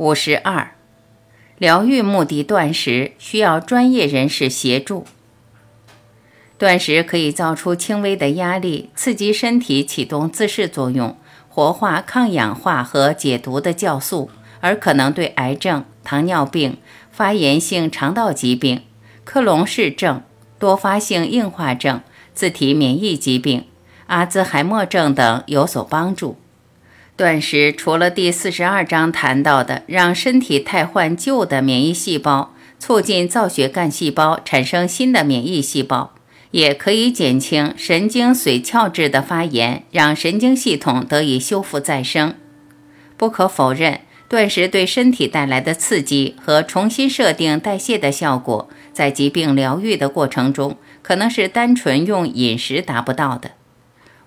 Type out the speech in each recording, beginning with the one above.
五十二，疗愈目的断食需要专业人士协助。断食可以造出轻微的压力，刺激身体启动自噬作用，活化抗氧化和解毒的酵素，而可能对癌症、糖尿病、发炎性肠道疾病、克隆氏症、多发性硬化症、自体免疫疾病、阿兹海默症等有所帮助。断食除了第四十二章谈到的让身体汰换旧的免疫细胞，促进造血干细胞产生新的免疫细胞，也可以减轻神经髓鞘质的发炎，让神经系统得以修复再生。不可否认，断食对身体带来的刺激和重新设定代谢的效果，在疾病疗愈的过程中，可能是单纯用饮食达不到的。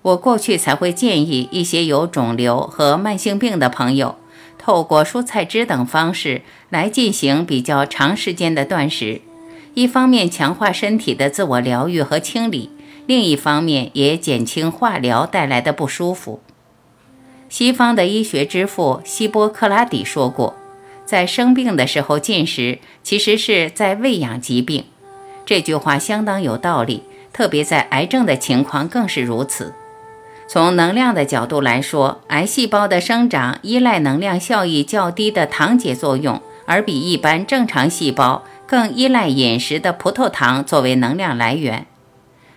我过去才会建议一些有肿瘤和慢性病的朋友，透过蔬菜汁等方式来进行比较长时间的断食，一方面强化身体的自我疗愈和清理，另一方面也减轻化疗带来的不舒服。西方的医学之父希波克拉底说过，在生病的时候进食，其实是在喂养疾病。这句话相当有道理，特别在癌症的情况更是如此。从能量的角度来说，癌细胞的生长依赖能量效益较低的糖解作用，而比一般正常细胞更依赖饮食的葡萄糖作为能量来源。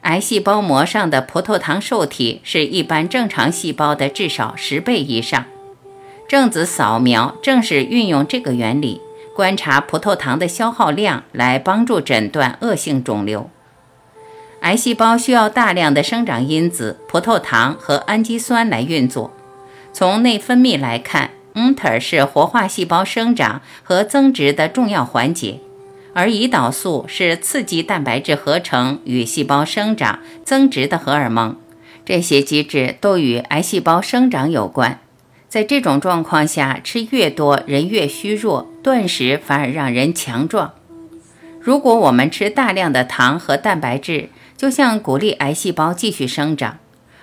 癌细胞膜上的葡萄糖受体是一般正常细胞的至少十倍以上。正子扫描正是运用这个原理，观察葡萄糖的消耗量来帮助诊断恶性肿瘤。癌细胞需要大量的生长因子、葡萄糖和氨基酸来运作。从内分泌来看，mTOR 是活化细胞生长和增殖的重要环节，而胰岛素是刺激蛋白质合成与细胞生长增殖的荷尔蒙。这些机制都与癌细胞生长有关。在这种状况下，吃越多人越虚弱，断食反而让人强壮。如果我们吃大量的糖和蛋白质，就像鼓励癌细胞继续生长，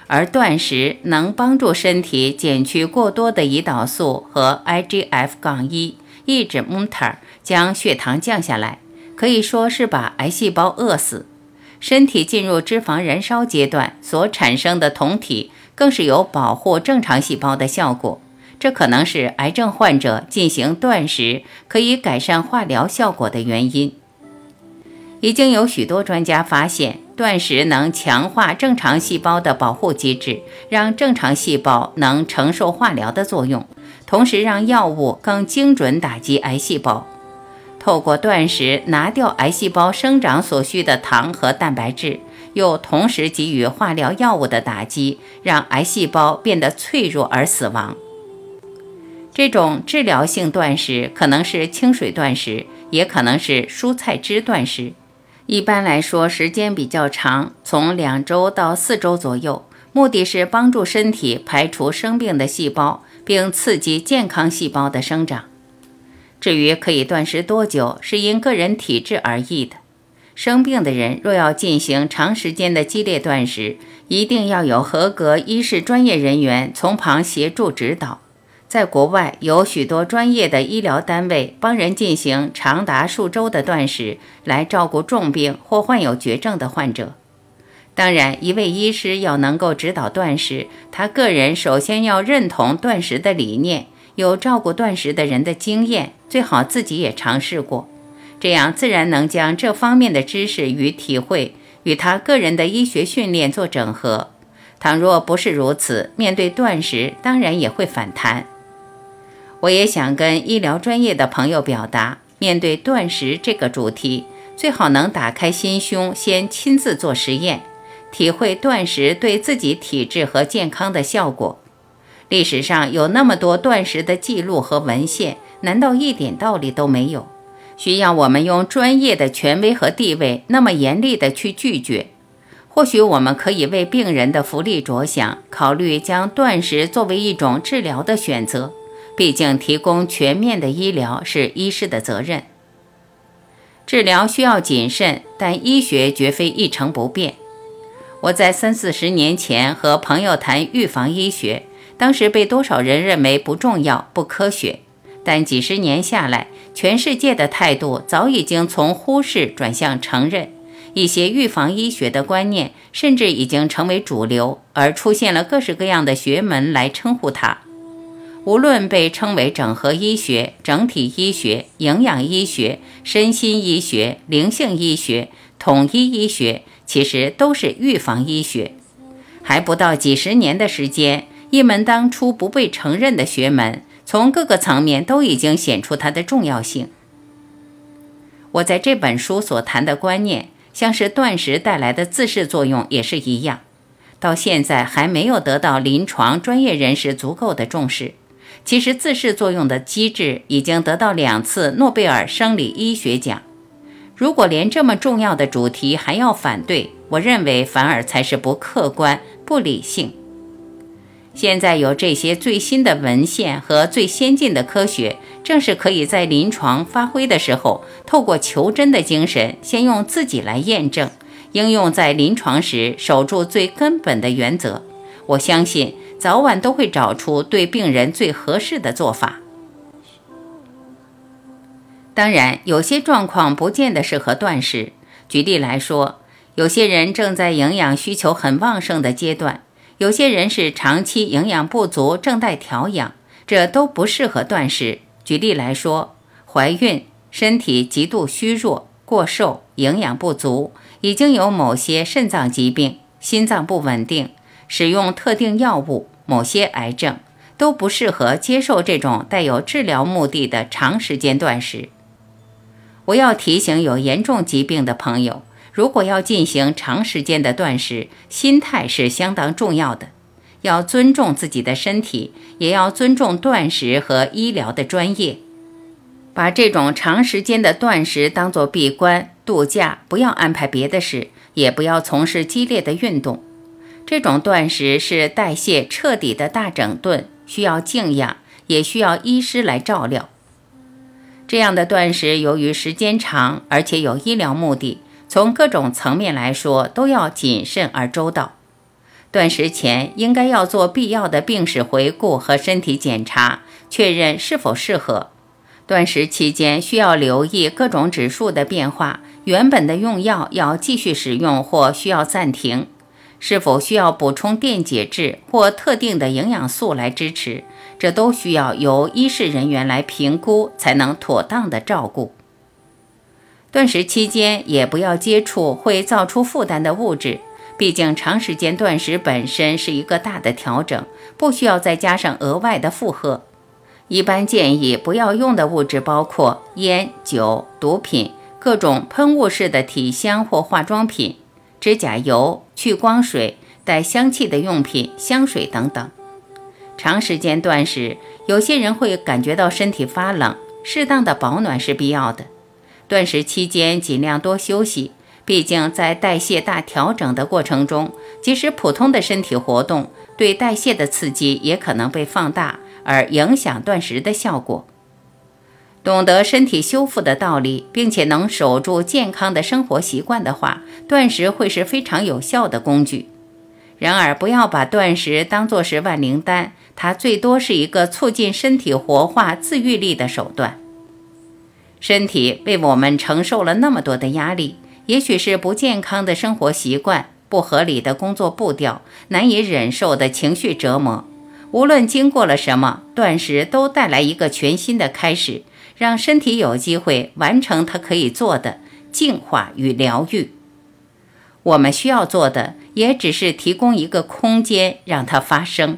而断食能帮助身体减去过多的胰岛素和 IGF- 杠一，抑制 mTOR，将血糖降下来，可以说是把癌细胞饿死。身体进入脂肪燃烧阶段所产生的酮体，更是有保护正常细胞的效果。这可能是癌症患者进行断食可以改善化疗效果的原因。已经有许多专家发现。断食能强化正常细胞的保护机制，让正常细胞能承受化疗的作用，同时让药物更精准打击癌细胞。透过断食拿掉癌细胞生长所需的糖和蛋白质，又同时给予化疗药物的打击，让癌细胞变得脆弱而死亡。这种治疗性断食可能是清水断食，也可能是蔬菜汁断食。一般来说，时间比较长，从两周到四周左右。目的是帮助身体排除生病的细胞，并刺激健康细胞的生长。至于可以断食多久，是因个人体质而异的。生病的人若要进行长时间的激烈断食，一定要有合格医师专业人员从旁协助指导。在国外有许多专业的医疗单位帮人进行长达数周的断食，来照顾重病或患有绝症的患者。当然，一位医师要能够指导断食，他个人首先要认同断食的理念，有照顾断食的人的经验，最好自己也尝试过，这样自然能将这方面的知识与体会与他个人的医学训练做整合。倘若不是如此，面对断食，当然也会反弹。我也想跟医疗专业的朋友表达，面对断食这个主题，最好能打开心胸，先亲自做实验，体会断食对自己体质和健康的效果。历史上有那么多断食的记录和文献，难道一点道理都没有？需要我们用专业的权威和地位那么严厉的去拒绝？或许我们可以为病人的福利着想，考虑将断食作为一种治疗的选择。毕竟，提供全面的医疗是医师的责任。治疗需要谨慎，但医学绝非一成不变。我在三四十年前和朋友谈预防医学，当时被多少人认为不重要、不科学。但几十年下来，全世界的态度早已经从忽视转向承认，一些预防医学的观念甚至已经成为主流，而出现了各式各样的学门来称呼它。无论被称为整合医学、整体医学、营养医学、身心医学、灵性医学、统一医学，其实都是预防医学。还不到几十年的时间，一门当初不被承认的学门。从各个层面都已经显出它的重要性。我在这本书所谈的观念，像是断食带来的自噬作用也是一样，到现在还没有得到临床专业人士足够的重视。其实自噬作用的机制已经得到两次诺贝尔生理医学奖。如果连这么重要的主题还要反对，我认为反而才是不客观、不理性。现在有这些最新的文献和最先进的科学，正是可以在临床发挥的时候，透过求真的精神，先用自己来验证，应用在临床时守住最根本的原则。我相信早晚都会找出对病人最合适的做法。当然，有些状况不见得适合断食。举例来说，有些人正在营养需求很旺盛的阶段。有些人是长期营养不足，正在调养，这都不适合断食。举例来说，怀孕、身体极度虚弱、过瘦、营养不足，已经有某些肾脏疾病、心脏不稳定、使用特定药物、某些癌症，都不适合接受这种带有治疗目的的长时间断食。我要提醒有严重疾病的朋友。如果要进行长时间的断食，心态是相当重要的。要尊重自己的身体，也要尊重断食和医疗的专业。把这种长时间的断食当作闭关度假，不要安排别的事，也不要从事激烈的运动。这种断食是代谢彻底的大整顿，需要静养，也需要医师来照料。这样的断食由于时间长，而且有医疗目的。从各种层面来说，都要谨慎而周到。断食前应该要做必要的病史回顾和身体检查，确认是否适合。断食期间需要留意各种指数的变化，原本的用药要继续使用或需要暂停，是否需要补充电解质或特定的营养素来支持，这都需要由医事人员来评估，才能妥当的照顾。断食期间也不要接触会造出负担的物质，毕竟长时间断食本身是一个大的调整，不需要再加上额外的负荷。一般建议不要用的物质包括烟酒、毒品、各种喷雾式的体香或化妆品、指甲油、去光水、带香气的用品、香水等等。长时间断食，有些人会感觉到身体发冷，适当的保暖是必要的。断食期间尽量多休息，毕竟在代谢大调整的过程中，即使普通的身体活动对代谢的刺激也可能被放大，而影响断食的效果。懂得身体修复的道理，并且能守住健康的生活习惯的话，断食会是非常有效的工具。然而，不要把断食当作是万灵丹，它最多是一个促进身体活化自愈力的手段。身体为我们承受了那么多的压力，也许是不健康的生活习惯、不合理的工作步调、难以忍受的情绪折磨。无论经过了什么，断食都带来一个全新的开始，让身体有机会完成它可以做的净化与疗愈。我们需要做的，也只是提供一个空间，让它发生。